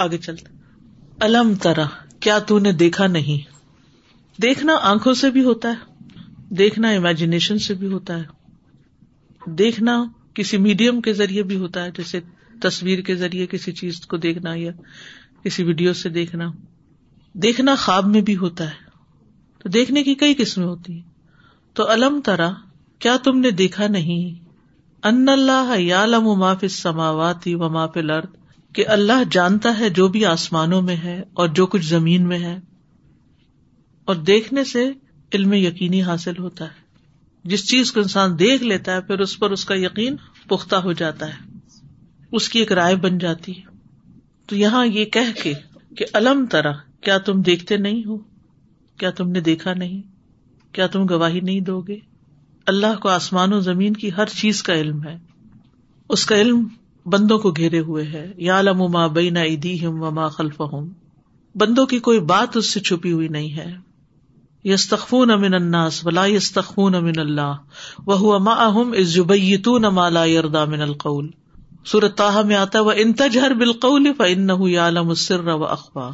آگے چلتے الم ترا، کیا تو نے دیکھا نہیں؟ دیکھنا آنکھوں سے بھی ہوتا ہے، دیکھنا امیجنیشن سے بھی ہوتا ہے۔ دیکھنا کسی میڈیم کے ذریعے بھی ہوتا ہے، جیسے تصویر کے ذریعے کسی چیز کو دیکھنا یا کسی ویڈیو سے دیکھنا۔ دیکھنا خواب میں بھی ہوتا ہے۔ تو دیکھنے کی کئی قسمیں ہوتی ہیں۔ تو الم ترا، کیا تم نے دیکھا نہیں؟ ان اللہ یا لم معاف سماواتی و معاف لرد کہ اللہ جانتا ہے جو بھی آسمانوں میں ہے اور جو کچھ زمین میں ہے اور دیکھنے سے علم یقینی حاصل ہوتا ہے۔ جس چیز کو انسان دیکھ لیتا ہے، پھر اس پر اس کا یقین پختہ ہو جاتا ہے۔ اس کی ایک رائے بن جاتی ہے۔ تو یہاں یہ کہہ کے کہ الم طرح کیا تم دیکھتے نہیں ہو؟ کیا تم نے دیکھا نہیں؟ کیا تم گواہی نہیں دو گے؟ اللہ کو آسمان و زمین کی ہر چیز کا علم ہے۔ اس کا علم بندوں کو گھیرے ہوئے ہے۔ یا لما بین عیدی ہم و ما خلف ہوں بندوں کی کوئی بات اس سے چھپی ہوئی نہیں ہے۔ یس تخون امن اناس ولا یس تخون امن اللہ۔ وہ اما اہم از جبیتون ما لا یردا من القول۔ سورت تاہ میں آتا وہ انتجہر بالقول فان یعلم السر و اخفا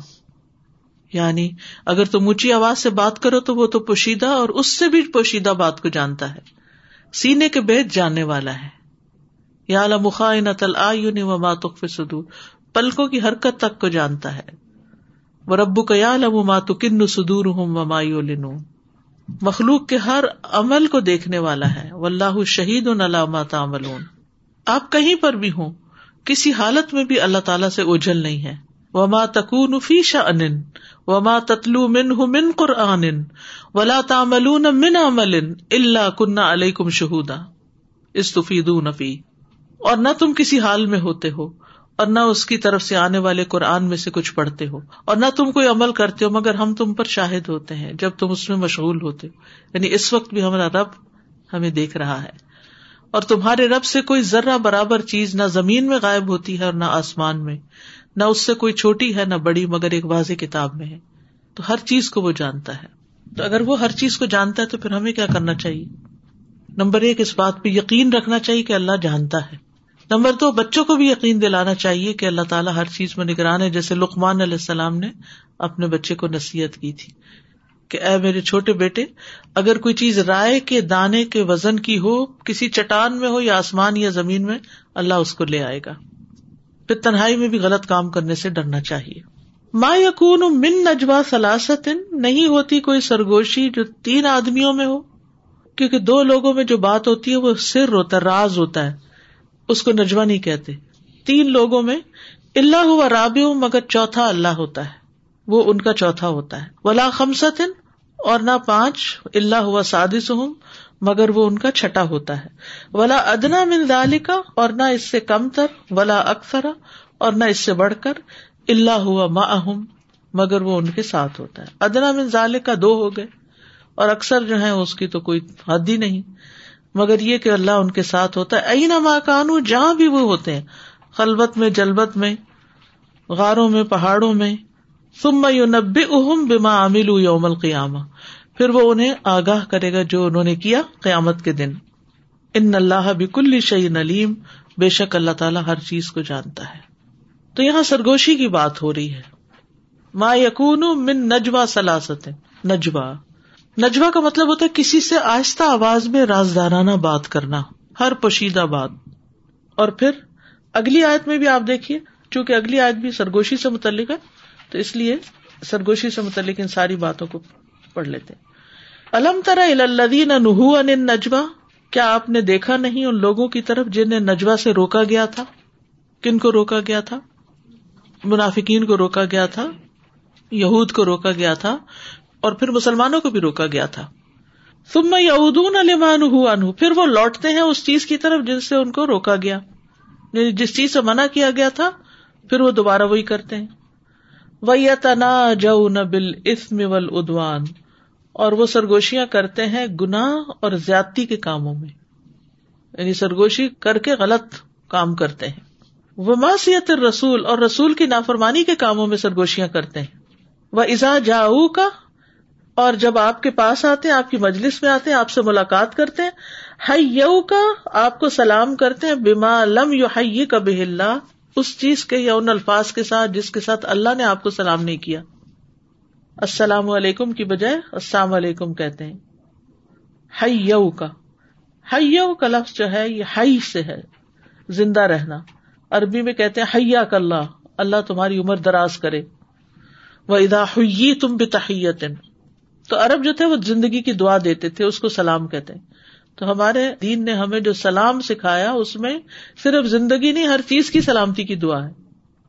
یعنی اگر تم اونچی آواز سے بات کرو تو وہ تو پوشیدہ اور اس سے بھی پوشیدہ بات کو جانتا ہے۔ سینے کے بیچ جاننے والا ہے۔ یا مخا تل آئی و ماتف سدور پلکوں کی حرکت تک کو جانتا ہے۔ وہ ربو کا یا لم ماتو کن سدور ہوں و مایو لنو مخلوق کے ہر عمل کو دیکھنے والا ہے۔ و اللہ شہید علامات عمل آپ کہیں پر بھی ہوں، کسی حالت میں بھی اللہ تعالیٰ سے اوجھل نہیں ہے۔ وما تکون فی شأن وما تتلو منه من قرآن ولا تعملون من عمل الا كنا علیکم شہودا۔ استفیدون فی۔ اور نہ تم کسی حال میں ہوتے ہو اور نہ اس کی طرف سے آنے والے قرآن میں سے کچھ پڑھتے ہو اور نہ تم کوئی عمل کرتے ہو مگر ہم تم پر شاہد ہوتے ہیں جب تم اس میں مشغول ہوتے ہو۔ یعنی اس وقت بھی ہمارا رب ہمیں دیکھ رہا ہے۔ اور تمہارے رب سے کوئی ذرہ برابر چیز نہ زمین میں غائب ہوتی ہے اور نہ آسمان میں۔ نہ اس سے کوئی چھوٹی ہے نہ بڑی، مگر ایک واضح کتاب میں ہے۔ تو ہر چیز کو وہ جانتا ہے۔ تو اگر وہ ہر چیز کو جانتا ہے تو پھر ہمیں کیا کرنا چاہیے؟ نمبر ایک، اس بات پہ یقین رکھنا چاہیے کہ اللہ جانتا ہے۔ نمبر دو، بچوں کو بھی یقین دلانا چاہیے کہ اللہ تعالیٰ ہر چیز میں نگران ہے، جیسے لکمان علیہ السلام نے اپنے بچے کو نصیحت کی تھی کہ اے میرے چھوٹے بیٹے، اگر کوئی چیز رائے کے دانے کے وزن کی ہو، کسی چٹان میں ہو یا آسمان یا زمین میں، اللہ اس کو لے آئے گا۔ پھر تنہائی میں بھی غلط کام کرنے سے ڈرنا چاہیے۔ ما یقون من نجوا سلاست نہیں ہوتی کوئی سرگوشی جو تین آدمیوں میں ہو، کیونکہ دو لوگوں میں جو بات ہوتی ہے وہ سر ہوتا ہے، راز ہوتا ہے۔ اس کو نجوا نہیں کہتے۔ تین لوگوں میں اللہ ہوا راب مگر چوتھا اللہ ہوتا ہے۔ وہ ان کا چوتھا ہوتا ہے۔ ولا خمسط اور نہ پانچ۔ اللہ ہوا سادس ہوں مگر وہ ان کا چھٹا ہوتا ہے۔ ولا ادنا من کا اور نہ اس سے کم تر ولا اکثر اور نہ اس سے بڑھ کر اللہ ہوا اہم مگر وہ ان کے ساتھ ہوتا ہے۔ ادنا من کا دو ہو گئے۔ اور اکثر جو ہے اس کی تو کوئی حد ہی نہیں۔ مگر یہ کہ اللہ ان کے ساتھ ہوتا ہے۔ این ماں کانو، جہاں بھی وہ ہوتے ہیں خلبت میں، جلبت میں، غاروں میں، پہاڑوں میں سم نبی اہم بیما عامل یوم القیامہ۔ پھر وہ انہیں آگاہ کرے گا جو انہوں نے کیا قیامت کے دن۔ ان اللہ بکل شعی نلیم بے شک اللہ تعالیٰ ہر چیز کو جانتا ہے۔ تو یہاں سرگوشی کی بات ہو رہی ہے۔ ما یقون من نجوا سلاست نجوا نجوا کا مطلب ہوتا ہے کسی سے آہستہ آواز میں رازدارانہ بات کرنا، ہر پوشیدہ بات۔ اور پھر اگلی آیت میں بھی آپ دیکھیے، چونکہ اگلی آیت بھی سرگوشی سے متعلق ہے، تو اس لیے سرگوشی سے متعلق ان ساری باتوں کو پڑھ لیتے الم ترا الدین نحو ان نجوا کیا آپ نے دیکھا نہیں ان لوگوں کی طرف جنہیں نجوا سے روکا گیا تھا؟ کن کو روکا گیا تھا؟ منافقین کو روکا گیا تھا؟ یہود کو روکا گیا تھا؟ اور پھر مسلمانوں کو بھی روکا گیا تھا۔ تم میں یہودون علمان ہوں پھر وہ لوٹتے ہیں اس چیز کی طرف جن سے ان کو روکا گیا۔ یعنی جس چیز سے منع کیا گیا تھا، پھر وہ دوبارہ وہی کرتے ہیں۔ وہ تنا جو بل اسم ادوان اور وہ سرگوشیاں کرتے ہیں گناہ اور زیادتی کے کاموں میں۔ یعنی سرگوشی کر کے غلط کام کرتے ہیں۔ وہ ماسیت رسول اور رسول کی نافرمانی کے کاموں میں سرگوشیاں کرتے ہیں۔ وہ ازا جاؤ کا اور جب آپ کے پاس آتے ہیں، آپ کی مجلس میں آتے ہیں، آپ سے ملاقات کرتے ہیں ہئی کا آپ کو سلام کرتے ہیں بیما لم یو ہئی کا بہ اس چیز کے یا ان الفاظ کے ساتھ جس کے ساتھ اللہ نے آپ کو سلام نہیں کیا۔ السلام علیکم کی بجائے، السلام علیکم کہتے ہیں۔ ہئی کا ہئی کا لفظ جو ہے، یہ ہئی سے ہے، زندہ رہنا۔ عربی میں کہتے ہیں حیا کا اللہ اللہ تمہاری عمر دراز کرے۔ وہ ادا ہوئی تم بھی تحیت تو عرب جو تھے وہ زندگی کی دعا دیتے تھے، اس کو سلام کہتے ہیں۔ تو ہمارے دین نے ہمیں جو سلام سکھایا، اس میں صرف زندگی نہیں، ہر چیز کی سلامتی کی دعا ہے۔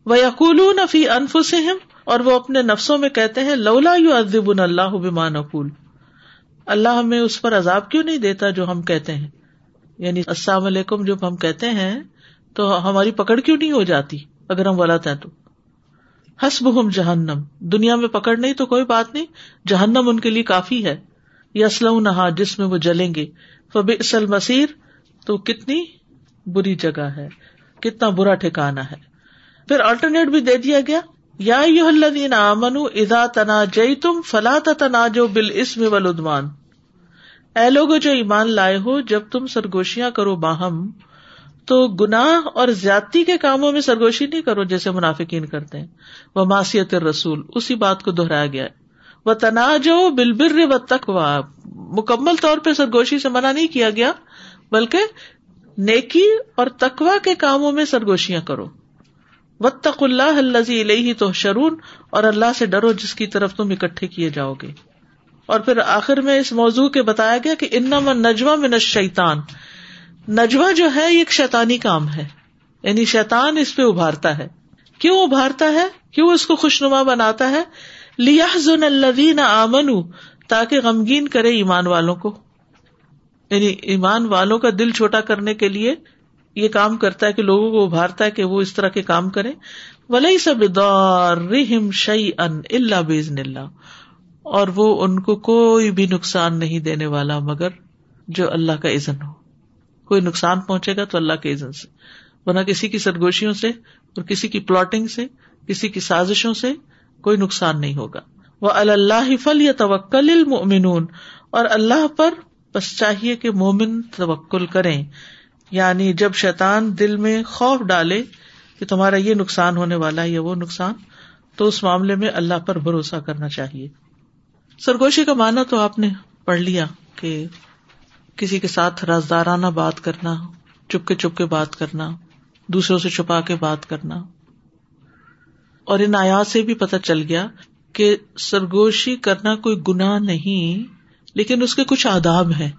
وہ یقول فی انف سے اور وہ اپنے نفسوں میں کہتے ہیں، لولا یو ادب اللہ بمان اقول اللہ ہمیں اس پر عذاب کیوں نہیں دیتا جو ہم کہتے ہیں؟ یعنی السلام علیکم جب ہم کہتے ہیں، تو ہماری پکڑ کیوں نہیں ہو جاتی؟ اگر ہم غلط ہیں تو۔ حسب ہم جہنم۔ دنیا میں پکڑ نہیں تو کوئی بات نہیں، جہنم ان کے لیے کافی ہے۔ یہ نہا جس میں وہ جلیں گے۔ فب اصل مسیر تو کتنی بری جگہ ہے، کتنا برا ٹھکانا ہے۔ پھر آلٹرنیٹ بھی دے دیا گیا۔ یا یو امن ادا تنا جئی تم فلا تنا جو بال اسم ولدمان اے لوگ جو ایمان لائے ہو، جب تم سرگوشیاں کرو باہم تو گناہ اور زیادتی کے کاموں میں سرگوشی نہیں کرو جیسے منافقین کرتے ہیں۔ وہ ماسیت رسول اسی بات کو دہرایا گیا وہ تناج بلبر و تقوا مکمل طور پہ سرگوشی سے منع نہیں کیا گیا، بلکہ نیکی اور تقوا کے کاموں میں سرگوشیاں کرو۔ و تق اللہ اللہ تو شرون اور اللہ سے ڈرو جس کی طرف تم اکٹھے کیے جاؤ گے۔ اور پھر آخر میں اس موضوع کے بتایا گیا کہ ان نجوا میں نشیتان نجوا جو ہے یہ ایک شیتانی کام ہے۔ یعنی شیتان اس پہ ابھارتا ہے۔ کیوں ابھارتا ہے؟ کیوں اس کو خوش نما بناتا ہے؟ لیا الدین آمن تاکہ غمگین کرے ایمان والوں کو۔ یعنی ایمان والوں کا دل چھوٹا کرنے کے لیے یہ کام کرتا ہے کہ لوگوں کو ابھارتا ہے کہ وہ اس طرح کے کام کرے ولی سب دور شعی ان اللہ۔ بزن اللہ اور وہ ان کو کوئی بھی نقصان نہیں دینے والا مگر جو اللہ کا عزن ہو۔ کوئی نقصان پہنچے گا تو اللہ کے عزن سے۔ ورنہ کسی کی سرگوشیوں سے اور کسی کی پلاٹنگ سے، کسی کی سازشوں سے کوئی نقصان نہیں ہوگا۔ وہ اللہ فل یا توکل المؤمنون۔ اور اللہ پر بس چاہیے کہ مومن توکل کریں۔ یعنی جب شیطان دل میں خوف ڈالے کہ تمہارا یہ نقصان ہونے والا ہے یا وہ نقصان، تو اس معاملے میں اللہ پر بھروسہ کرنا چاہیے۔ سرگوشی کا مانا تو آپ نے پڑھ لیا کہ کسی کے ساتھ رازدارانہ بات کرنا چپ کے چپ کے بات کرنا، دوسروں سے چھپا کے بات کرنا۔ اور ان آیات سے بھی پتہ چل گیا کہ سرگوشی کرنا کوئی گنا نہیں، لیکن اس کے کچھ آداب ہیں۔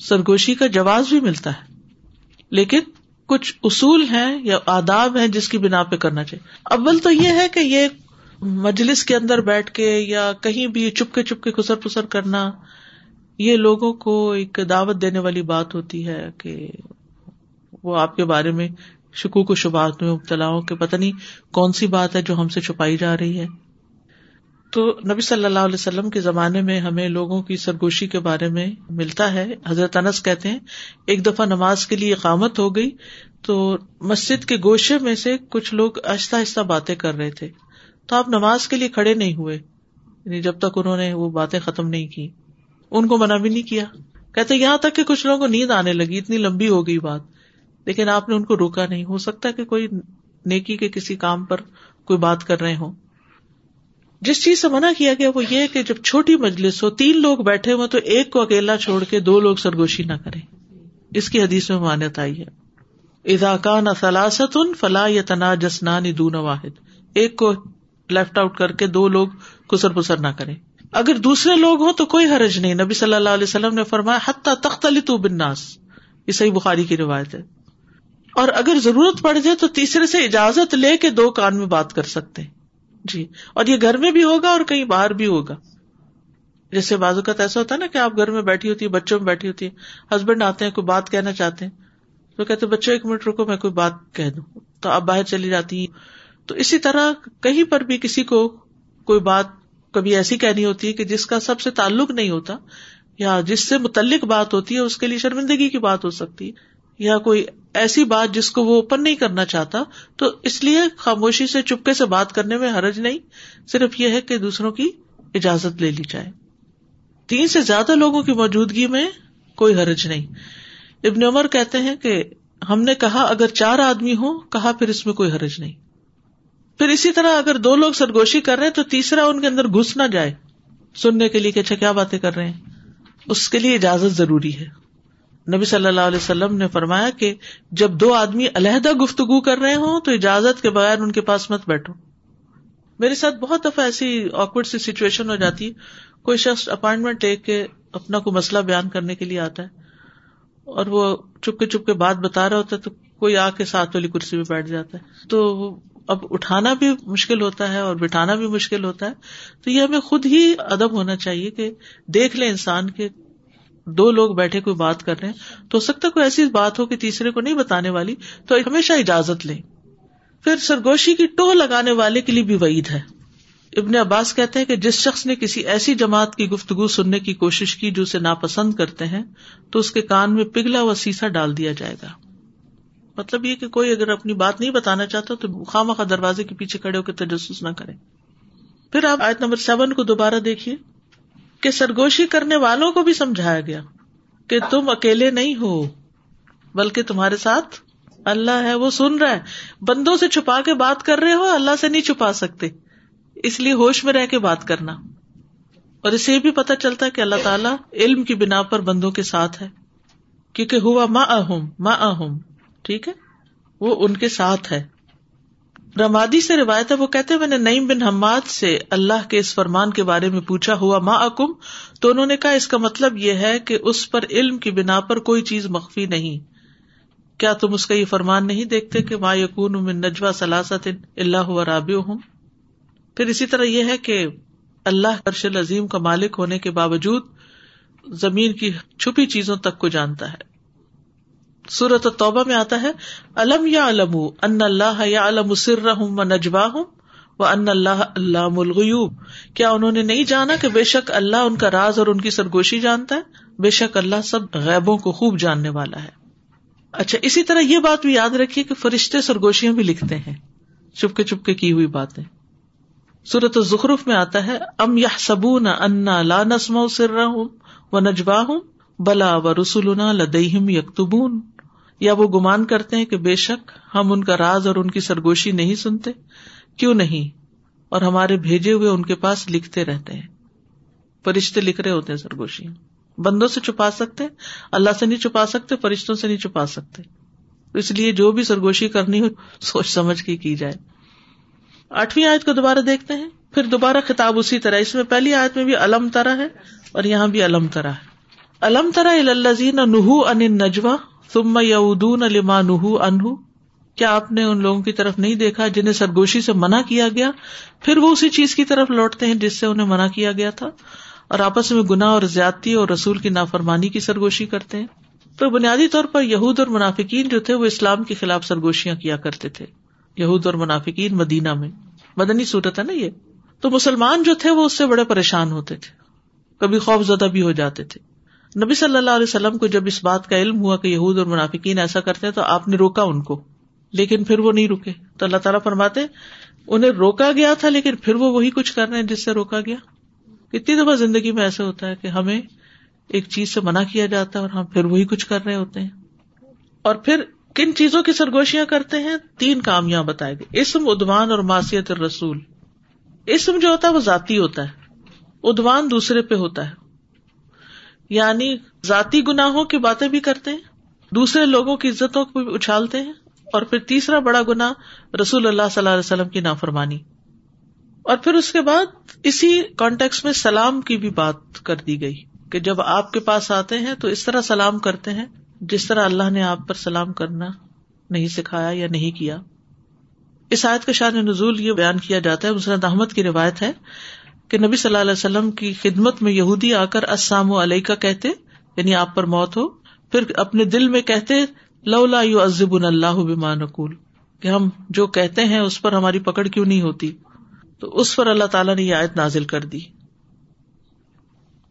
سرگوشی کا جواز بھی ملتا ہے۔ لیکن کچھ اصول ہیں یا آداب ہیں جس کی بنا پہ کرنا چاہیے۔ اول تو یہ ہے کہ یہ مجلس کے اندر بیٹھ کے یا کہیں بھی چپ کے چپ کے خسر پسر کرنا یہ لوگوں کو ایک دعوت دینے والی بات ہوتی ہے کہ وہ آپ کے بارے میں شکوک و شبات میں مبتلا ہو کہ پتہ نہیں کون سی بات ہے جو ہم سے چھپائی جا رہی ہے۔ تو نبی صلی اللہ علیہ وسلم کے زمانے میں ہمیں لوگوں کی سرگوشی کے بارے میں ملتا ہے۔ حضرت انس کہتے ہیں، ایک دفعہ نماز کے لیے اقامت ہو گئی تو مسجد کے گوشے میں سے کچھ لوگ آہستہ آہستہ باتیں کر رہے تھے۔ تو آپ نماز کے لیے کھڑے نہیں ہوئے یعنی جب تک انہوں نے وہ باتیں ختم نہیں کی۔ ان کو منع بھی نہیں کیا۔ کہتے یہاں تک کہ کچھ لوگوں کو نیند آنے لگی، اتنی لمبی ہو گئی بات۔ لیکن آپ نے ان کو روکا نہیں۔ ہو سکتا کہ کوئی نیکی کے کسی کام پر کوئی بات کر رہے ہوں۔ جس چیز سے منع کیا گیا وہ یہ کہ جب چھوٹی مجلس ہو، تین لوگ بیٹھے ہو تو ایک کو اکیلا چھوڑ کے دو لوگ سرگوشی نہ کرے اس کی حدیث میں مانیتا آئی ہے۔ اداکا نہ سلاست ان فلاح یا تنا جسنان دون واحد۔ ایک کو لیفٹ آؤٹ کر کے دو لوگ کسر پسر نہ کرے اگر دوسرے لوگ ہوں تو کوئی حرج نہیں۔ نبی صلی اللہ علیہ وسلم نے فرمایا، حتیٰ تخت علی تو بناس یہ صحیح بخاری کی روایت ہے۔ اور اگر ضرورت پڑ جائے تو تیسرے سے اجازت لے کے دو کان میں بات کر سکتے۔ جی۔ اور یہ گھر میں بھی ہوگا اور کہیں باہر بھی ہوگا۔ جیسے بازو کا ایسا ہوتا ہے نا کہ آپ گھر میں بیٹھی ہوتی ہے بچوں میں بیٹھی ہوتی ہے ہسبینڈ آتے ہیں، کوئی بات کہنا چاہتے ہیں۔ تو کہتے بچوں ایک منٹ رکو، میں کوئی بات کہہ دوں۔ تو آپ باہر چلی جاتی ہیں۔ تو اسی طرح کہیں پر بھی کسی کو کوئی بات کبھی ایسی کہنی ہوتی ہے کہ جس کا سب سے تعلق نہیں ہوتا، یا جس سے متعلق بات ہوتی ہے، اس کے لیے شرمندگی کی بات ہو سکتی ہے، یا کوئی ایسی بات جس کو وہ اوپن نہیں کرنا چاہتا، تو اس لیے خاموشی سے چپکے سے بات کرنے میں حرج نہیں، صرف یہ ہے کہ دوسروں کی اجازت لے لی جائے۔ تین سے زیادہ لوگوں کی موجودگی میں کوئی حرج نہیں۔ ابن عمر کہتے ہیں کہ ہم نے کہا، اگر چار آدمی ہوں، کہا پھر اس میں کوئی حرج نہیں۔ پھر اسی طرح اگر دو لوگ سرگوشی کر رہے ہیں تو تیسرا ان کے اندر گھس نہ جائے۔ سننے کے لیے کہ اچھا کیا باتیں کر رہے ہیں؟ اس کے لیے اجازت ضروری ہے۔ نبی صلی اللہ علیہ وسلم نے فرمایا کہ جب دو آدمی علیحدہ گفتگو کر رہے ہوں تو اجازت کے بغیر ان کے پاس مت بیٹھو۔ میرے ساتھ بہت دفعہ ایسی آکورڈ سی سچویشن ہو جاتی۔ ہے کوئی شخص اپائنٹمنٹ لے کے اپنا کوئی مسئلہ بیان کرنے کے لیے آتا ہے اور وہ چپ کے چپ کے بات بتا رہا ہوتا ہے تو کوئی آ کے ساتھ والی کرسی پہ بیٹھ جاتا ہے۔ تو اب اٹھانا بھی مشکل ہوتا ہے اور بٹھانا بھی مشکل ہوتا ہے، تو یہ ہمیں خود ہی ادب ہونا چاہیے کہ دیکھ لیں انسان کے دو لوگ بیٹھے کوئی بات کر رہے ہیں، تو ہو سکتا ہے کوئی ایسی بات ہو کہ تیسرے کو نہیں بتانے والی، تو ہمیشہ اجازت لیں۔ پھر سرگوشی کی ٹو لگانے والے کے لیے بھی وعید ہے۔ ابن عباس کہتے ہیں کہ جس شخص نے کسی ایسی جماعت کی گفتگو سننے کی کوشش کی جو اسے ناپسند کرتے ہیں، تو اس کے کان میں پگھلا و سیسا ڈال دیا جائے گا۔ مطلب یہ کہ کوئی اگر اپنی بات نہیں بتانا چاہتا تو خواہ مخواہ دروازے کے پیچھے کھڑے ہو کے تجسس نہ کرے۔ پھر آپ آیت نمبر سیون کو دوبارہ دیکھیے کہ سرگوشی کرنے والوں کو بھی سمجھایا گیا کہ تم اکیلے نہیں ہو، بلکہ تمہارے ساتھ اللہ ہے، وہ سن رہا ہے۔ بندوں سے چھپا کے بات کر رہے ہو، اللہ سے نہیں چھپا سکتے۔ اس لیے ہوش میں رہ کے بات کرنا۔ اور اسے بھی پتا چلتا ہے کہ اللہ تعالیٰ علم کی بنا پر بندوں کے ساتھ ہے۔ کیونکہ ہوا ماں اہم ماں اہم ٹھیک ہے؟ وہ ان کے ساتھ ہے۔ رمادی سے روایت ہے، وہ کہتے میں نے نئیم بن حماد سے اللہ کے اس فرمان کے بارے میں پوچھا، ہوا ماں اکم؟ تو انہوں نے کہا، اس کا مطلب یہ ہے کہ اس پر علم کی بنا پر کوئی چیز مخفی نہیں۔ کیا تم اس کا یہ فرمان نہیں دیکھتے کہ ما یقون من نجوا سلاست اللہ راب ہوں پھر اسی طرح یہ ہے کہ اللہ عرش العظیم کا مالک ہونے کے باوجود زمین کی چھپی چیزوں تک کو جانتا ہے۔ سورت توبہ میں آتا ہے الم یا علم ان اللہ یا علم سر و نجوا ہوں وہ ان اللہ اللہ ملغیوب کیا انہوں نے نہیں جانا کہ بے شک اللہ ان کا راز اور ان کی سرگوشی جانتا ہے؟ بے شک اللہ سب غیبوں کو خوب جاننے والا ہے۔ اچھا اسی طرح یہ بات بھی یاد رکھیے کہ فرشتے سرگوشیاں بھی لکھتے ہیں۔ چپکے چپکے کی ہوئی باتیں۔ سورت ظخرف میں آتا ہے ام یا سبو نہ انا لا نسم سر ہوں و نجوا ہوں بلا و رسول لدیم یکتبون یا وہ گمان کرتے ہیں کہ بے شک ہم ان کا راز اور ان کی سرگوشی نہیں سنتے؟ کیوں نہیں؟ اور ہمارے بھیجے ہوئے ان کے پاس لکھتے رہتے ہیں۔ فرشتے لکھ رہے ہوتے ہیں سرگوشی۔ بندوں سے چھپا سکتے؟ اللہ سے نہیں چھپا سکتے، فرشتوں سے نہیں چھپا سکتے۔ اس لیے جو بھی سرگوشی کرنی ہو، سوچ سمجھ کے کی جائے۔ آٹھویں آیت کو دوبارہ دیکھتے ہیں۔ پھر دوبارہ خطاب اسی طرح۔ اس میں پہلی آیت میں بھی الم طرح ہے اور یہاں بھی الم طرح ہے۔ الم طرح الزین نہ ان نجوا تم یادون لما نہ انہ کیا آپ نے ان لوگوں کی طرف نہیں دیکھا جنہیں سرگوشی سے منع کیا گیا؟ پھر وہ اسی چیز کی طرف لوٹتے ہیں جس سے انہیں منع کیا گیا تھا۔ اور آپس میں گنا اور زیادتی اور رسول کی نافرمانی کی سرگوشی کرتے ہیں۔ تو بنیادی طور پر یہود اور منافقین جو تھے وہ اسلام کے خلاف سرگوشیاں کیا کرتے تھے۔ یہود اور منافقین مدینہ میں۔ مدنی صورت ہے نا یہ؟ تو مسلمان جو تھے وہ اس سے بڑے پریشان ہوتے تھے۔ کبھی خوف زدہ بھی ہو جاتے تھے۔ نبی صلی اللہ علیہ وسلم کو جب اس بات کا علم ہوا کہ یہود اور منافقین ایسا کرتے ہیں تو آپ نے روکا ان کو، لیکن پھر وہ نہیں رکے تو اللہ تعالیٰ فرماتے، انہیں روکا گیا تھا لیکن پھر وہ وہی کچھ کر رہے ہیں جس سے روکا گیا۔ کتنی دفعہ زندگی میں ایسا ہوتا ہے کہ ہمیں ایک چیز سے منع کیا جاتا ہے اور ہم پھر وہی کچھ کر رہے ہوتے ہیں۔ اور پھر کن چیزوں کی سرگوشیاں کرتے ہیں؟ تین کام یہاں بتائے گئے۔ اسم ادوان اور معاشیت رسول اسم جو ہوتا ہے وہ ذاتی ہوتا ہے ادوان دوسرے پہ ہوتا ہے۔ یعنی ذاتی گناہوں کی باتیں بھی کرتے ہیں، دوسرے لوگوں کی عزتوں کو بھی اچھالتے ہیں، اور پھر تیسرا بڑا گنا رسول اللہ صلی اللہ علیہ وسلم کی نافرمانی۔ اور پھر اس کے بعد اسی کانٹیکس میں سلام کی بھی بات کر دی گئی کہ جب آپ کے پاس آتے ہیں تو اس طرح سلام کرتے ہیں جس طرح اللہ نے آپ پر سلام کرنا نہیں سکھایا یا نہیں کیا۔ اس آیت کا شان نزول یہ بیان کیا جاتا ہے مسرت احمد کی روایت ہے کہ نبی صلی اللہ علیہ وسلم کی خدمت میں یہودی آ کر السلام علیہ کا کہتے یعنی آپ پر موت ہو، پھر اپنے دل میں کہتے لو لا یو ازب اللہ نقول، کہ ہم جو کہتے ہیں اس پر ہماری پکڑ کیوں نہیں ہوتی؟ تو اس پر اللہ تعالیٰ نے یہ آیت نازل کر دی۔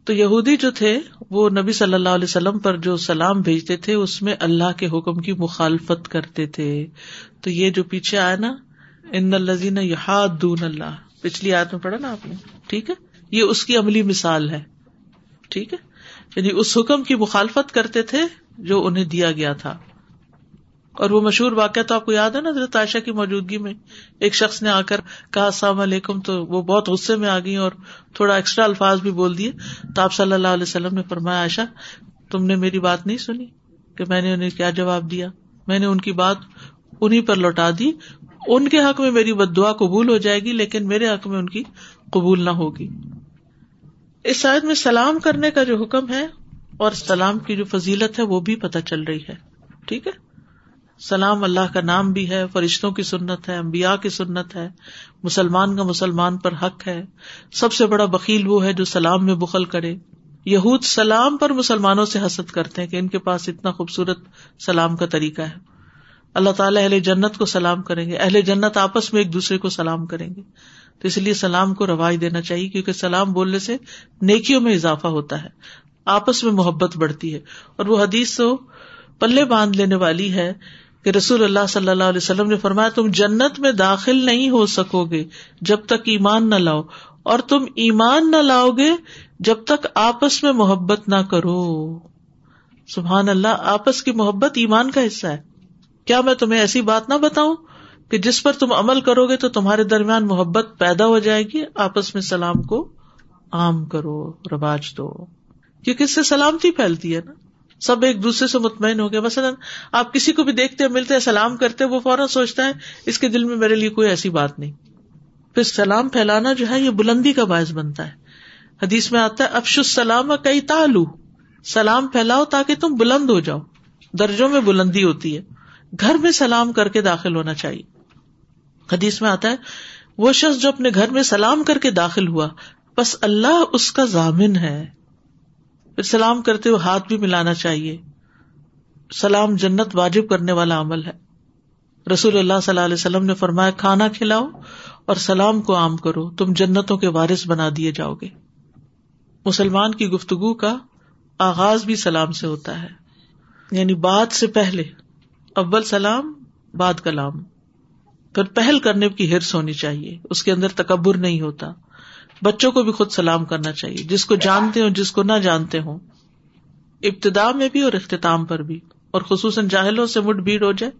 تو یہودی جو تھے، وہ نبی صلی اللہ علیہ وسلم پر جو سلام بھیجتے تھے، اس میں اللہ کے حکم کی مخالفت کرتے تھے۔ تو یہ جو پیچھے آیا نا، ان الزین دون اللہ، پچھلی آیت میں پڑھا نا آپ نے؟ ٹھیک ہے؟ یہ اس کی عملی مثال ہے۔ ٹھیک ہے؟ یعنی اس حکم کی مخالفت کرتے تھے جو انہیں دیا گیا تھا۔ اور وہ مشہور واقعہ تو آپ کو یاد ہے نا حضرت عائشہ کی موجودگی میں؟ ایک شخص نے آ کر کہا، السلام علیکم تو وہ بہت غصے میں آ گئی اور تھوڑا ایکسٹرا الفاظ بھی بول دیے۔ تو آپ صلی اللہ علیہ وسلم نے فرمایا، عائشہ، تم نے میری بات نہیں سنی کہ میں نے انہیں کیا جواب دیا؟ میں نے ان کی بات انہیں پر لوٹا دی۔ ان کے حق میں میری بد دعا قبول ہو جائے گی، لیکن میرے حق میں ان کی قبول نہ ہوگی۔ اس شاید میں سلام کرنے کا جو حکم ہے اور سلام کی جو فضیلت ہے وہ بھی پتہ چل رہی ہے۔ ٹھیک ہے؟ سلام اللہ کا نام بھی ہے، فرشتوں کی سنت ہے امبیا کی سنت ہے، مسلمان کا مسلمان پر حق ہے۔ سب سے بڑا بکیل وہ ہے جو سلام میں بخل کرے۔ یہود سلام پر مسلمانوں سے حسد کرتے ہیں کہ ان کے پاس اتنا خوبصورت سلام کا طریقہ ہے۔ اللہ تعالیٰ اہل جنت کو سلام کریں گے۔ اہل جنت آپس میں ایک دوسرے کو سلام کریں گے۔ تو اس لیے سلام کو رواج دینا چاہیے کیونکہ سلام بولنے سے نیکیوں میں اضافہ ہوتا ہے۔ آپس میں محبت بڑھتی ہے۔ اور وہ حدیث تو پلے باندھ لینے والی ہے کہ رسول اللہ صلی اللہ علیہ وسلم نے فرمایا، تم جنت میں داخل نہیں ہو سکو گے جب تک ایمان نہ لاؤ۔ اور تم ایمان نہ لاؤ گے جب تک آپس میں محبت نہ کرو۔ سبحان اللہ، آپس کی محبت ایمان کا حصہ ہے۔ کیا میں تمہیں ایسی بات نہ بتاؤں کہ جس پر تم عمل کرو گے تو تمہارے درمیان محبت پیدا ہو جائے گی؟ آپس میں سلام کو عام کرو، رواج دو۔ کیونکہ اس سے سلامتی پھیلتی ہے نا۔ سب ایک دوسرے سے مطمئن ہو گیا مثلاً آپ کسی کو بھی دیکھتے ملتے سلام کرتے وہ فوراً سوچتا ہے، اس کے دل میں میرے لیے کوئی ایسی بات نہیں۔ پھر سلام پھیلانا جو ہے، یہ بلندی کا باعث بنتا ہے۔ حدیث میں آتا ہے افش السلام کئی تالو۔ سلام پھیلاؤ تاکہ تم بلند ہو جاؤ۔ درجوں میں بلندی ہوتی ہے۔ گھر میں سلام کر کے داخل ہونا چاہیے۔ حدیث میں آتا ہے، وہ شخص جو اپنے گھر میں سلام کر کے داخل ہوا، بس اللہ اس کا ضامن ہے۔ پھر سلام کرتے ہوئے ہاتھ بھی ملانا چاہیے۔ سلام جنت واجب کرنے والا عمل ہے۔ رسول اللہ صلی اللہ علیہ وسلم نے فرمایا، کھانا کھلاؤ اور سلام کو عام کرو، تم جنتوں کے وارث بنا دیے جاؤ گے۔ مسلمان کی گفتگو کا آغاز بھی سلام سے ہوتا ہے۔ یعنی بات سے پہلے اول سلام، بعد کلام۔ پھر پہل کرنے کی ہرس ہونی چاہیے، اس کے اندر تکبر نہیں ہوتا۔ بچوں کو بھی خود سلام کرنا چاہیے، جس کو جانتے ہوں، جس کو نہ جانتے ہوں۔ ابتدا میں بھی اور اختتام پر بھی۔ اور خصوصاً جاہلوں سے مٹ بھیڑ ہو جائے،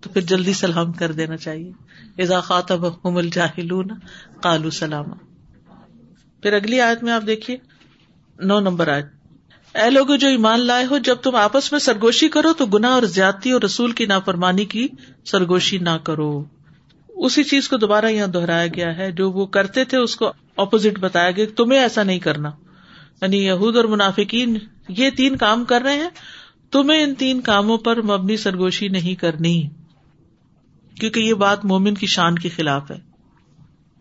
تو پھر جلدی سلام کر دینا چاہیے۔ اضاخات الجاہلون کالو سلام پھر اگلی آیت میں آپ دیکھیے، نو نمبر آیت۔ اے لوگ جو ایمان لائے ہو، جب تم آپس میں سرگوشی کرو تو گنا اور زیادتی اور رسول کی نافرمانی کی سرگوشی نہ کرو۔ اسی چیز کو دوبارہ یہاں دہرایا گیا ہے۔ جو وہ کرتے تھے، اس کو اپوزٹ بتایا گیا تمہیں ایسا نہیں کرنا۔ یعنی یہود اور منافقین یہ تین کام کر رہے ہیں۔ تمہیں ان تین کاموں پر مبنی سرگوشی نہیں کرنی۔ کیونکہ یہ بات مومن کی شان کے خلاف ہے۔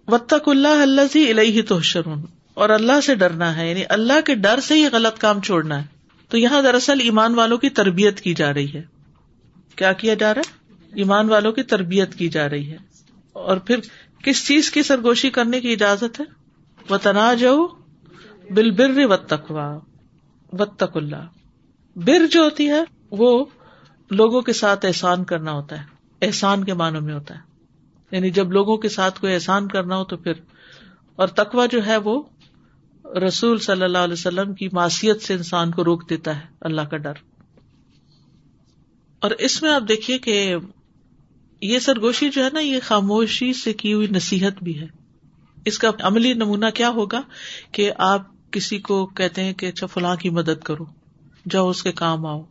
وطق اللہ اللہ سے الہی اور اللہ سے ڈرنا ہے یعنی اللہ کے ڈر سے ہی غلط کام چھوڑنا ہے۔ تو یہاں دراصل ایمان والوں کی تربیت کی جا رہی ہے۔ کیا کیا جا رہا ہے؟ ایمان والوں کی تربیت کی جا رہی ہے۔ اور پھر کس چیز کی سرگوشی کرنے کی اجازت ہے؟ و جاؤ بل بر و تقوا و تک اللہ بر جو ہوتی ہے، وہ لوگوں کے ساتھ احسان کرنا ہوتا ہے۔ احسان کے معنوں میں ہوتا ہے۔ یعنی جب لوگوں کے ساتھ کوئی احسان کرنا ہو تو پھر، اور تقوا جو ہے وہ رسول صلی اللہ علیہ وسلم کی معصیت سے انسان کو روک دیتا ہے، اللہ کا ڈر۔ اور اس میں آپ دیکھیے کہ یہ سرگوشی جو ہے نا، یہ خاموشی سے کی ہوئی نصیحت بھی ہے۔ اس کا عملی نمونہ کیا ہوگا کہ آپ کسی کو کہتے ہیں کہ اچھا فلاں کی مدد کرو، جاؤ اس کے کام آؤ۔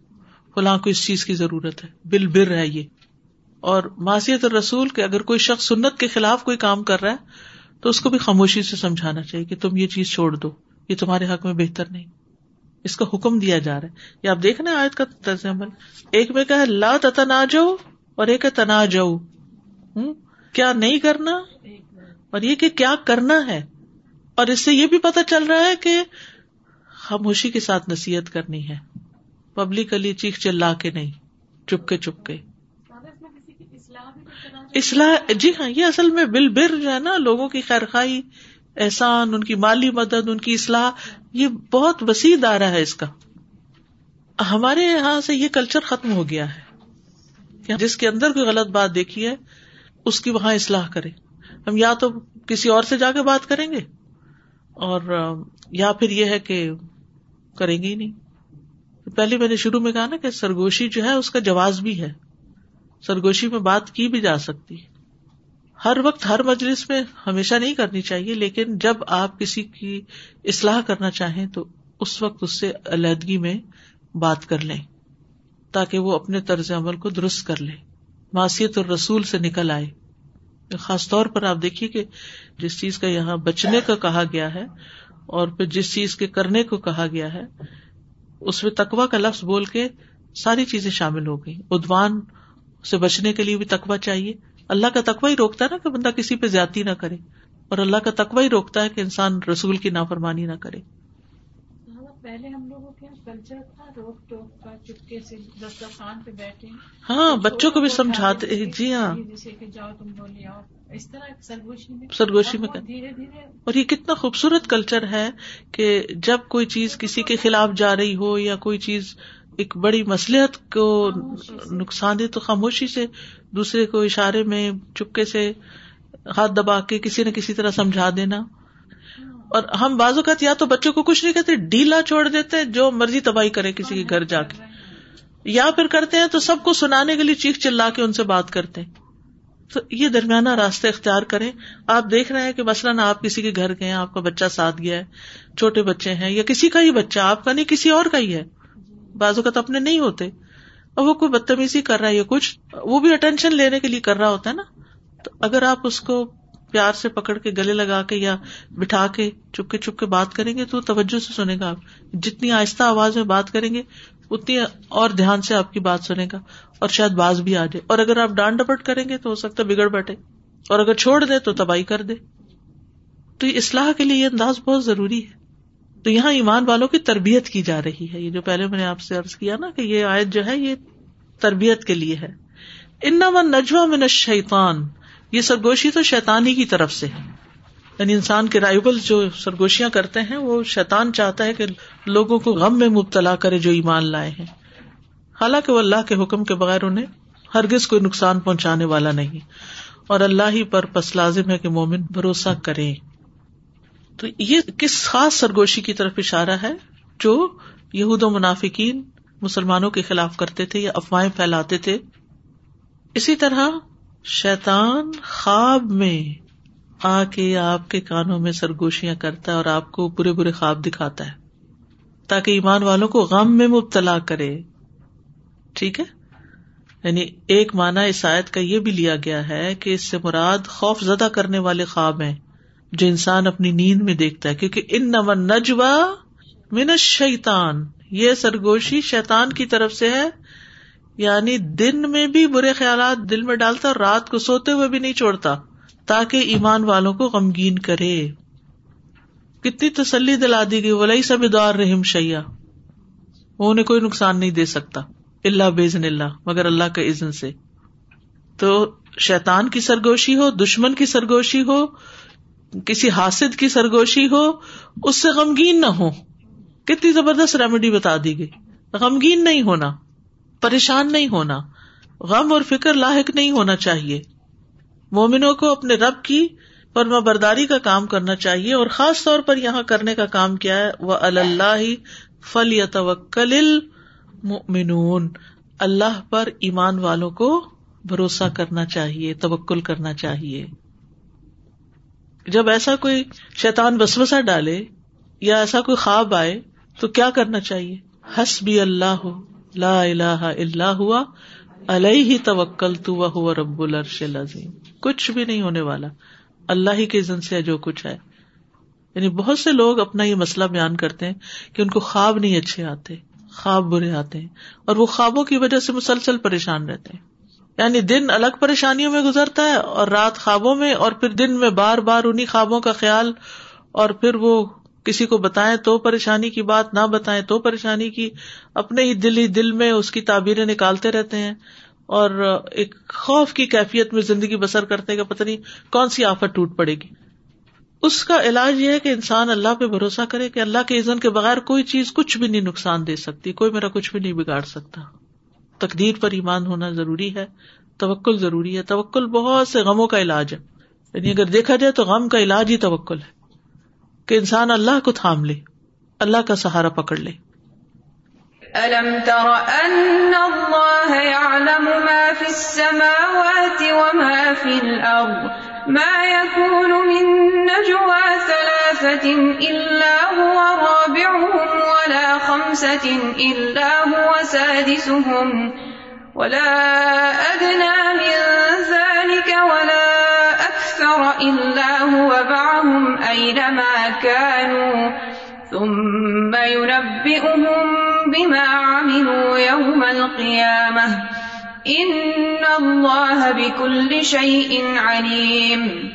فلاں کو اس چیز کی ضرورت ہے۔ بل بر ہے یہ۔ اور معاشیت رسول کے اگر کوئی شخص سنت کے خلاف کوئی کام کر رہا ہے تو اس کو بھی خاموشی سے سمجھانا چاہیے کہ تم یہ چیز چھوڑ دو، یہ تمہارے حق میں بہتر نہیں۔ اس کا حکم دیا جا رہا ہے۔ یہ آپ دیکھ رہے آیت کا طرز عمل۔ ایک میں کہ لا تنا جاؤ اور ایک تنا جاؤ کیا نہیں کرنا؟ اور یہ کہ کیا کرنا ہے؟ اور اس سے یہ بھی پتا چل رہا ہے کہ خاموشی کے ساتھ نصیحت کرنی ہے۔ پبلکلی چیخ چلا کے نہیں چپ کے چپ کے اصلاح جی ہاں یہ اصل میں بل بر جو ہے نا، لوگوں کی خیر خائی احسان، ان کی مالی مدد، ان کی اصلاح، یہ بہت وسیع دارا ہے اس کا۔ ہمارے یہاں سے یہ کلچر ختم ہو گیا ہے۔ جس کے اندر کوئی غلط بات دیکھی ہے، اس کی وہاں اصلاح کرے۔ ہم یا تو کسی اور سے جا کے بات کریں گے، اور، یا پھر یہ ہے کہ کریں گے ہی نہیں۔ پہلے میں نے شروع میں کہا نا کہ سرگوشی جو ہے، اس کا جواز بھی ہے۔ سرگوشی میں بات کی بھی جا سکتی ہر وقت ہر مجلس میں ہمیشہ نہیں کرنی چاہیے، لیکن جب آپ کسی کی اصلاح کرنا چاہیں تو اس وقت اس سے علیحدگی میں بات کر لیں، تاکہ وہ اپنے طرز عمل کو درست کر لے معاشیت اور رسول سے نکل آئے۔ خاص طور پر آپ دیکھیے کہ جس چیز کا یہاں بچنے کا کہا گیا ہے اور پھر جس چیز کے کرنے کو کہا گیا ہے، اس میں تقوا کا لفظ بول کے ساری چیزیں شامل ہو گئی ادوان سے بچنے کے لیے بھی تقوا چاہیے۔ اللہ کا تقوا ہی روکتا ہے نا کہ بندہ کسی پہ زیادتی نہ کرے۔ اور اللہ کا تقوا ہی روکتا ہے کہ انسان رسول کی نافرمانی نہ کرے۔ پہلے ہم لوگوں کے کلچر تھا روک ٹوک کا چپکے سے دسترخوان پہ بیٹھے۔ ہاں بچوں کو بھی سمجھاتے جی ہاں۔ جیسے کہ جاؤ تم بولے آؤ۔ اس طرح سرگوشی میں سرگوشی میں دھیرے دھیرے اور یہ کتنا خوبصورت کلچر ہے کہ جب کوئی چیز کسی کے خلاف جا رہی ہو یا کوئی چیز ایک بڑی مسلحت کو نقصان دے تو خاموشی سے دوسرے کو اشارے میں چپکے سے ہاتھ دبا کے کسی نہ کسی طرح سمجھا دینا۔ اور ہم بازو اوقات یا تو بچوں کو کچھ نہیں کہتے ڈیلا چھوڑ دیتے جو مرضی تباہی کرے کسی کے گھر جا کے۔ یا پھر کرتے ہیں تو سب کو سنانے کے لیے چیخ چلا کے ان سے بات کرتے ہیں۔ تو یہ درمیانہ راستہ اختیار کریں۔ آپ دیکھ رہے ہیں کہ مثلاً آپ کسی کے گھر گئے آپ کا بچہ ساتھ گیا ہے چھوٹے بچے ہیں یا کسی کا ہی بچہ آپ کا نہیں کسی اور کا ہی ہے۔ بازو کا تو اپنے نہیں ہوتے اور وہ کوئی بدتمیزی کر رہا ہے یا کچھ، وہ بھی اٹینشن لینے کے لیے کر رہا ہوتا ہے نا۔ تو اگر آپ اس کو پیار سے پکڑ کے گلے لگا کے یا بٹھا کے چپ کے چپ کے بات کریں گے تو توجہ سے سنے گا آپ۔ جتنی آہستہ آواز میں بات کریں گے، اتنی اور دھیان سے آپ کی بات سنے گا اور شاید باز بھی آ جائے۔ اور اگر آپ ڈانٹ ڈپٹ کریں گے تو ہو سکتا ہے بگڑ بیٹھے۔ اور اگر چھوڑ دے تو تباہی کر دے۔ تو یہ اصلاح کے لیے یہ انداز بہت ضروری ہے۔ تو یہاں ایمان والوں کی تربیت کی جا رہی ہے۔ یہ جو پہلے میں نے آپ سے ارض کیا نا کہ یہ آیت جو ہے، یہ تربیت کے لیے ہے۔ ان نجوا من الشیطان۔ یہ سرگوشی تو شیتانی کی طرف سے ہے۔ یعنی انسان کے رائبل جو سرگوشیاں کرتے ہیں، وہ شیتان چاہتا ہے کہ لوگوں کو غم میں مبتلا کرے جو ایمان لائے ہیں۔ حالانکہ وہ اللہ کے حکم کے بغیر انہیں ہرگز کوئی نقصان پہنچانے والا نہیں۔ اور اللہ ہی پر پس لازم ہے کہ مومن بھروسہ کرے۔ تو یہ کس خاص سرگوشی کی طرف اشارہ ہے جو یہود و منافقین مسلمانوں کے خلاف کرتے تھے یا افواہیں پھیلاتے تھے؟ اسی طرح شیتان خواب میں آ کے آپ کے کانوں میں سرگوشیاں کرتا ہے اور آپ کو برے برے خواب دکھاتا ہے تاکہ ایمان والوں کو غم میں مبتلا کرے۔ ٹھیک ہے؟ یعنی ایک مانا آیت کا یہ بھی لیا گیا ہے کہ اس سے مراد خوف زدہ کرنے والے خواب ہیں۔ جو انسان اپنی نیند میں دیکھتا ہے، کیونکہ ان نمن نجوا من شیتان یہ سرگوشی شیتان کی طرف سے ہے۔ یعنی دن میں بھی برے خیالات دل میں ڈالتا اور رات کو سوتے ہوئے بھی نہیں چھوڑتا، تاکہ ایمان والوں کو غمگین کرے۔ کتنی تسلی دلا دی گئی ولی سب دار رحم شیا وہ انہیں کوئی نقصان نہیں دے سکتا اللہ بزن اللہ، مگر اللہ کے عزن سے۔ تو شیتان کی سرگوشی ہو، دشمن کی سرگوشی ہو کسی حاصد کی سرگوشی ہو، اس سے غمگین نہ ہو کتنی زبردست ریمیڈی بتا دی گئی۔ غمگین نہیں ہونا، پریشان نہیں ہونا۔ غم اور فکر لاحق نہیں ہونا چاہیے۔ مومنوں کو اپنے رب کی پرما برداری کا کام کرنا چاہیے اور خاص طور پر یہاں کرنے کا کام کیا ہے۔ وہ اللہ فل یا توکل اللہ پر ایمان والوں کو بھروسہ کرنا چاہیے، توکل کرنا چاہیے۔ جب ایسا کوئی شیطان بسوسا ڈالے یا ایسا کوئی خواب آئے تو کیا کرنا چاہیے؟ ہس بھی اللہ ہو لا الہ الا ہوا، علیہ ہی توکل تو وہ رب العرش العظیم۔ کچھ بھی نہیں ہونے والا، اللہ ہی کے زن سے جو کچھ ہے۔ یعنی بہت سے لوگ اپنا یہ مسئلہ بیان کرتے ہیں کہ ان کو خواب نہیں اچھے آتے، خواب برے آتے ہیں، اور وہ خوابوں کی وجہ سے مسلسل پریشان رہتے ہیں۔ یعنی دن الگ پریشانیوں میں گزرتا ہے اور رات خوابوں میں اور پھر دن میں بار بار انہیں خوابوں کا خیال اور پھر وہ کسی کو بتائیں تو پریشانی کی بات، نہ بتائیں تو پریشانی کی، اپنے ہی دل ہی دل میں اس کی تعبیریں نکالتے رہتے ہیں اور ایک خوف کی کیفیت میں زندگی بسر کرتے کہ پتہ نہیں کون سی آفت ٹوٹ پڑے گی۔ اس کا علاج یہ ہے کہ انسان اللہ پہ بھروسہ کرے کہ اللہ کے عزن کے بغیر کوئی چیز کچھ بھی نہیں نقصان دے سکتی، کوئی میرا کچھ بھی نہیں بگاڑ سکتا۔ تقدیر پر ایمان ہونا ضروری ہے، توکل ضروری ہے۔ توکل بہت سے غموں کا علاج ہے۔ یعنی اگر دیکھا جائے تو غم کا علاج ہی توکل ہے۔ کہ انسان اللہ کو تھام لے، اللہ کا سہارا پکڑ لے۔ ألم تر أن الله يعلم ما في السماوات وما في الأرض؟ ما يكون من نجوى ثلاثة إلا هو رابعهم ولا خمسة إلا هو سادسهم ولا أدنى من ذلك ولا أكثر إلا هو معهم أينما كانوا ثم ينبئهم بما عملوا يوم القيامة. إن الله بكل شيء عليم.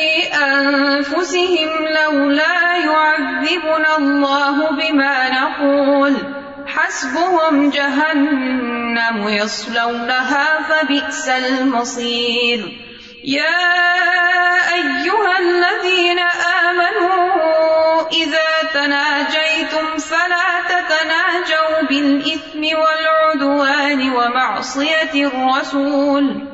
أنفسهم لولا يعذبنا الله بما نقول حسبهم جهنم يصلونها فبئس المصير يا أيها الذين آمنوا إذا تناجيتم فلا تتناجوا بالإثم والعدوان ومعصية الرسول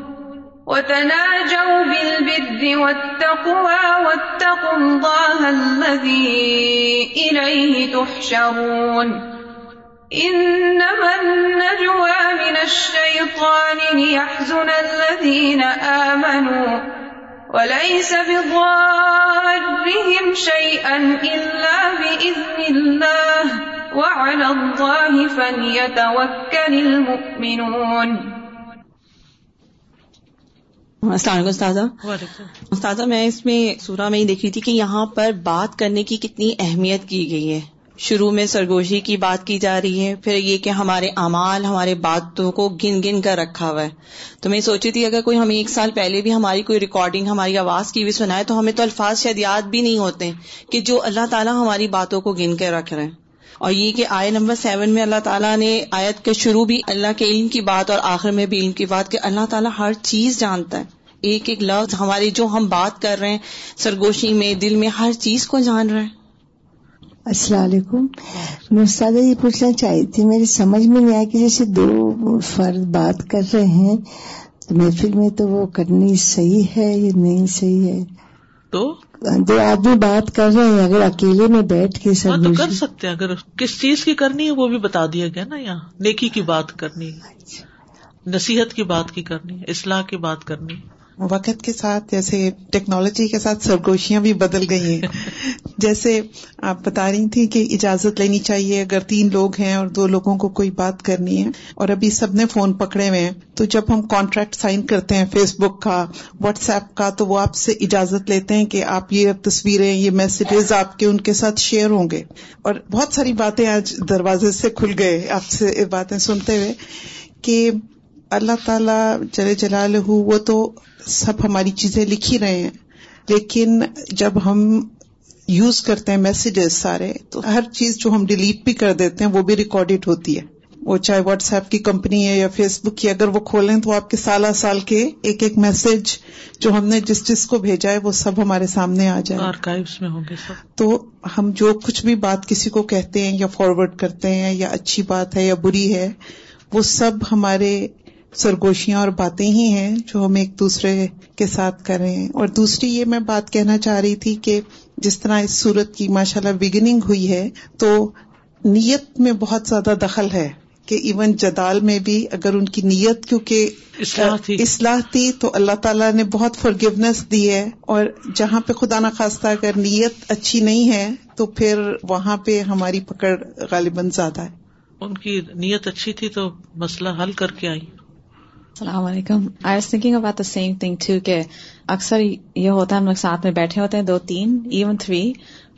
وتناجوا بالبر والتقوى واتقوا الله الذي إليه تحشرون. إنما النجوى من الشيطان ليحزن الذين آمنوا. وليس بضارهم شيئا إلا بإذن الله. وعلى الله فليتوكل المؤمنون. السلام علیکم استاذہ۔ استاذہ میں اس میں سورہ میں یہ دیکھ رہی تھی کہ یہاں پر بات کرنے کی کتنی اہمیت کی گئی ہے۔ شروع میں سرگوشی کی بات کی جا رہی ہے پھر یہ کہ ہمارے اعمال ہمارے باتوں کو گن گن کر رکھا ہوا ہے۔ تو میں سوچی تھی اگر کوئی ہمیں ایک سال پہلے بھی ہماری کوئی ریکارڈنگ ہماری آواز کی بھی سنائے تو ہمیں تو الفاظ شاید یاد بھی نہیں ہوتے کہ جو اللہ تعالیٰ ہماری باتوں کو گن کے رکھ رہے ہیں۔ اور یہ کہ آئے نمبر سیون میں اللہ تعالیٰ نے آیت کے شروع بھی اللہ کے علم کی بات اور آخر میں بھی علم کی بات کہ اللہ تعالیٰ ہر چیز جانتا ہے۔ ایک ایک لفظ ہماری جو ہم بات کر رہے ہیں، سرگوشی میں، دل میں ہر چیز کو جان رہے ہیں۔ السلام علیکم۔ استاد یہ پوچھنا چاہی تھی، میری سمجھ میں نہیں آیا کہ جیسے دو فرد بات کر رہے ہیں، تو محفل میں تو وہ کرنی صحیح ہے یا نہیں صحیح ہے؟ تو دو آدمی بات کر رہے ہیں اگر اکیلے میں بیٹھ کے ہاں تو کر سب سکتے ہیں۔ اگر کس چیز کی کرنی ہے وہ بھی بتا دیا گیا نا یہاں۔ نیکی کی بات کرنی ہے۔ نصیحت کی بات کی کرنی اصلاح کی بات کرنی وقت کے ساتھ، جیسے ٹیکنالوجی کے ساتھ سرگوشیاں بھی بدل گئی ہیں۔ جیسے آپ بتا رہی تھی کہ اجازت لینی چاہیے اگر تین لوگ ہیں اور دو لوگوں کو کوئی بات کرنی ہے۔ اور ابھی سب نے فون پکڑے ہوئے ہیں۔ تو جب ہم کانٹریکٹ سائن کرتے ہیں فیس بک کا واٹس ایپ کا، تو وہ آپ سے اجازت لیتے ہیں کہ آپ یہ تصویریں، یہ میسیجز آپ کے ان کے ساتھ شیئر ہوں گے۔ اور بہت ساری باتیں آج دروازے سے کھل گئے، آپ سے باتیں سنتے ہوئے کہ اللہ تعالی جل جلال وہ تو سب ہماری چیزیں لکھ ہی رہے ہیں۔ لیکن جب ہم یوز کرتے ہیں میسیجز سارے تو ہر چیز جو ہم ڈیلیٹ بھی کر دیتے ہیں وہ بھی ریکارڈیڈ ہوتی ہے۔ وہ چاہے واٹس ایپ کی کمپنی ہے یا فیس بک کی اگر وہ کھولیں تو آپ کے سالہ سال کے ایک ایک میسج جو ہم نے جس جس کو بھیجا ہے وہ سب ہمارے سامنے آ جائے۔ آرکائیوس میں ہوں گے سب۔ تو ہم جو کچھ بھی بات کسی کو کہتے ہیں یا فارورڈ کرتے ہیں یا اچھی بات ہے یا بری ہے وہ سب ہمارے سرگوشیاں اور باتیں ہی ہیں جو ہم ایک دوسرے کے ساتھ کر رہے ہیں۔ اور دوسری یہ میں بات کہنا چاہ رہی تھی کہ جس طرح اس صورت کی ماشاء اللہ بگننگ ہوئی ہے تو نیت میں بہت زیادہ دخل ہے کہ ایون جدال میں بھی اگر ان کی نیت کیونکہ اصلاح تھی۔ اصلاح تھی تو اللہ تعالیٰ نے بہت فرگیونیس دی ہے اور جہاں پہ خدا نخواستہ اگر نیت اچھی نہیں ہے تو پھر وہاں پہ ہماری پکڑ غالباً زیادہ ہے۔ ان کی نیت اچھی تھی تو مسئلہ حل کر کے آئی السلام علیکم۔ I was thinking about the same thing too کہ اکثر یہ ہوتا ہے ہم لوگ ساتھ میں بیٹھے ہوتے ہیں، دو تین ایون تھری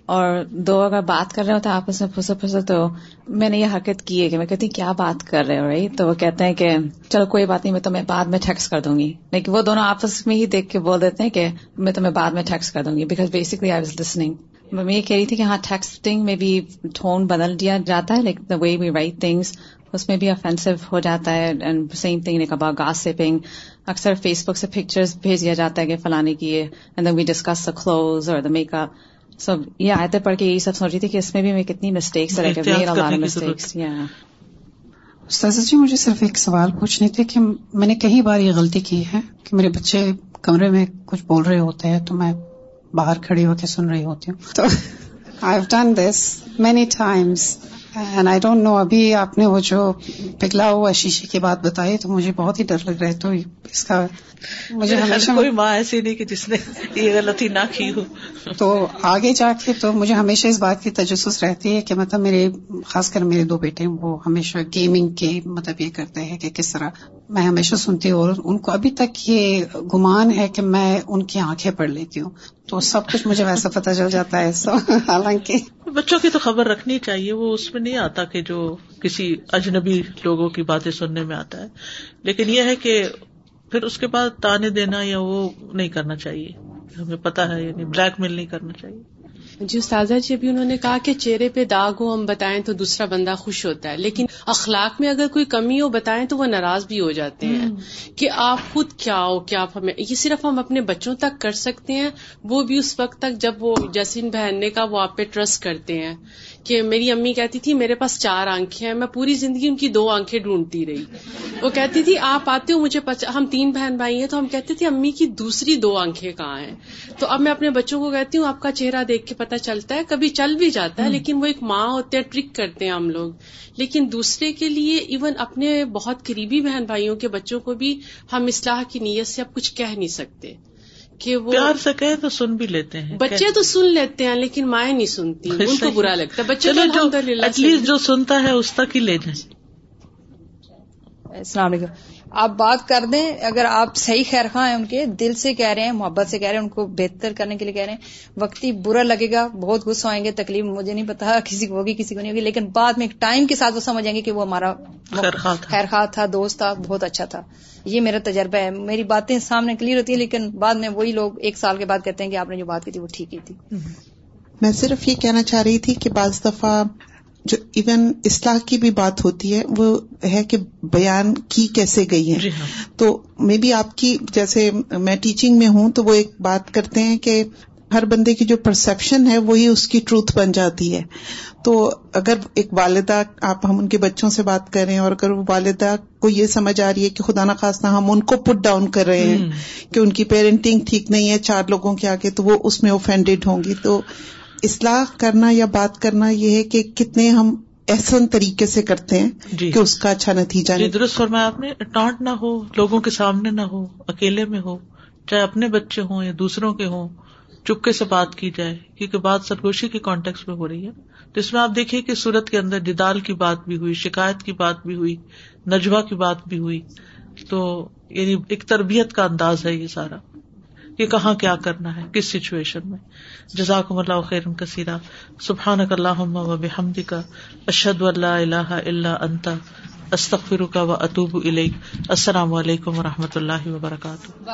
اور دو اگر بات کر رہے ہوتے ہیں آپس میں پھسل پھسل تو میں نے یہ حرکت کی ہے کہ میں کہتی ہوں، کیا بات کر رہے ہو رہی تو وہ کہتے ہیں کہ چلو کوئی بات نہیں، میں تمہیں بعد میں ٹیکس کر دوں گی۔ لیکن وہ دونوں آپس میں ہی دیکھ کے بول دیتے ہیں کہ میں تمہیں بعد میں ٹیکس کر دوں گی because basically I was listening میں یہ کہہ رہی تھی کہ ہاں ٹیکسٹنگ میں بھی ٹون بدل دیا جاتا ہے like the way we write things اس میں بھی افینسو ہو جاتا ہے and same thing like about gossiping اکثر فیس بک سے پکچرز بھیج دیا جاتا ہے کہ فلانے کی and then we discuss the clothes اور دا میک اپ سو یہ آیتیں پڑھ کے یہی سب سوچ رہی تھی کہ اس میں بھی میں کتنی مسٹیکس رہ کی مسٹیکس استاذہ جی مجھے صرف ایک سوال پوچھنے تھے کہ میں نے کئی بار یہ غلطی کی ہے کہ میرے بچے کمرے میں کچھ بول رہے ہوتے ہیں تو میں باہر کھڑی ہو کے سن رہی ہوتی ہوں۔ تو I have done this many times and I don't know ابھی آپ نے وہ جو پگھلا ہوا شیشے کی بات بتائی تو مجھے بہت ہی ڈر لگ رہا ہے تو اس کا مجھے ہمیشہ کوئی ماں ایسی نہیں کہ جس نے یہ غلطی نہ کی ہو۔ تو آگے جا کے تو مجھے ہمیشہ اس بات کی تجسس رہتی ہے کہ مطلب میرے خاص کر میرے دو بیٹے وہ ہمیشہ گیمنگ کے مطلب یہ کرتے ہیں کہ کس طرح میں ہمیشہ سنتی ہوں اور ان کو ابھی تک یہ گمان ہے کہ میں ان کی آنکھیں پڑھ لیتی ہوں۔ تو سب کچھ مجھے ویسا پتہ چل جاتا ہے سب حالانکہ بچوں کی تو خبر رکھنی چاہیے، وہ اس میں نہیں آتا کہ جو کسی اجنبی لوگوں کی باتیں سننے میں آتا ہے۔ لیکن یہ ہے کہ پھر اس کے بعد تانے دینا یا وہ نہیں کرنا چاہیے۔ ہمیں پتا ہے یعنی بلیک میل نہیں کرنا چاہیے۔ جی استاذہ جی ابھی انہوں نے کہا کہ چہرے پہ داغ ہو ہم بتائیں تو دوسرا بندہ خوش ہوتا ہے۔ لیکن اخلاق میں اگر کوئی کمی ہو بتائیں تو وہ ناراض بھی ہو جاتے ہیں۔ کہ آپ خود کیا ہو کیا آپ ہمیں یہ صرف ہم اپنے بچوں تک کر سکتے ہیں وہ بھی اس وقت تک جب وہ جسین بہن نے کا وہ آپ پہ ٹرسٹ کرتے ہیں۔ کہ میری امی کہتی تھی میرے پاس چار آنکھیں ہیں میں پوری زندگی ان کی دو آنکھیں ڈھونڈتی رہی۔ وہ کہتی تھی آپ آتے ہو مجھے ہم تین بہن بھائی ہیں تو ہم کہتے تھے امی کی دوسری دو آنکھیں کہاں ہیں؟ تو اب میں اپنے بچوں کو کہتی ہوں آپ کا چہرہ دیکھ کے پتا چلتا ہے کبھی چل بھی جاتا ہے لیکن وہ ایک ماں ہوتے ہیں ٹرک کرتے ہیں ہم لوگ۔ لیکن دوسرے کے لیے ایون اپنے بہت قریبی بہن بھائیوں کے بچوں کو بھی ہم اصلاح کی نیت سے اب کچھ کہہ نہیں سکتے۔ کہ وہ پیار سے کہے تو سن بھی لیتے ہیں بچے تو سن لیتے ہیں لیکن مائیں نہیں سنتی ان کو برا لگتا ہے۔ بچے ایٹ لیسٹ جو سنتا ہے اس تک ہی لے جائیں السلام علیکم۔ آپ بات کر دیں اگر آپ صحیح خیر خواہ ہیں ان کے دل سے کہہ رہے ہیں محبت سے کہہ رہے ہیں ان کو بہتر کرنے کے لیے کہہ رہے ہیں وقتی برا لگے گا بہت غصہ آئیں گے تکلیف مجھے نہیں پتا کسی کو ہوگی کسی کو نہیں ہوگی لیکن بعد میں ایک ٹائم کے ساتھ وہ سمجھیں گے کہ وہ ہمارا خیر خواہ تھا دوست تھا بہت اچھا تھا۔ یہ میرا تجربہ ہے۔ میری باتیں سامنے کلیئر ہوتی ہیں لیکن بعد میں وہی لوگ ایک سال کے بعد کہتے ہیں کہ آپ نے جو بات کی تھی وہ ٹھیک ہی تھی۔ میں صرف یہ کہنا چاہ رہی تھی کہ بعض دفعہ جو ایون اصلاح کی بھی بات ہوتی ہے وہ ہے کہ بیان کی کیسے گئی ہے جی ہاں۔ تو مے بی آپ کی جیسے میں ٹیچنگ میں ہوں تو وہ ایک بات کرتے ہیں کہ ہر بندے کی جو پرسپشن ہے وہی اس کی ٹروتھ بن جاتی ہے۔ تو اگر ایک والدہ آپ ہم ان کے بچوں سے بات کر رہے ہیں اور اگر وہ والدہ کو یہ سمجھ آ رہی ہے کہ خدا نخواستہ ہم ان کو پٹ ڈاؤن کر رہے ہیں کہ ان کی پیرنٹنگ ٹھیک نہیں ہے چار لوگوں کے آگے تو وہ اس میں اوفینڈیڈ ہوں گی۔ تو اصلاح کرنا یا بات کرنا یہ ہے کہ کتنے ہم احسن طریقے سے کرتے ہیں جی۔ کہ اس کا اچھا نتیجہ جی درست فرمایا آپ نے ٹانٹ نہ ہو لوگوں کے سامنے نہ ہو اکیلے میں ہو چاہے اپنے بچے ہوں یا دوسروں کے ہوں چپکے سے بات کی جائے کیونکہ بات سرگوشی کے کانٹیکس میں ہو رہی ہے۔ تو اس میں آپ دیکھیے کہ سورت کے اندر جدال کی بات بھی ہوئی شکایت کی بات بھی ہوئی نجوا کی بات بھی ہوئی۔ تو یعنی ایک تربیت کا انداز ہے یہ سارا۔ کہ کہاں کیا کرنا ہے، کس سچویشن میں۔ جزاک اللہ خیر کثیرہ سبحان اللہ و بحمد کا اشد اللہ اللہ اللہ انتا استخر کا و اطوب السلام علیکم و رحمۃ اللہ وبرکاتہ۔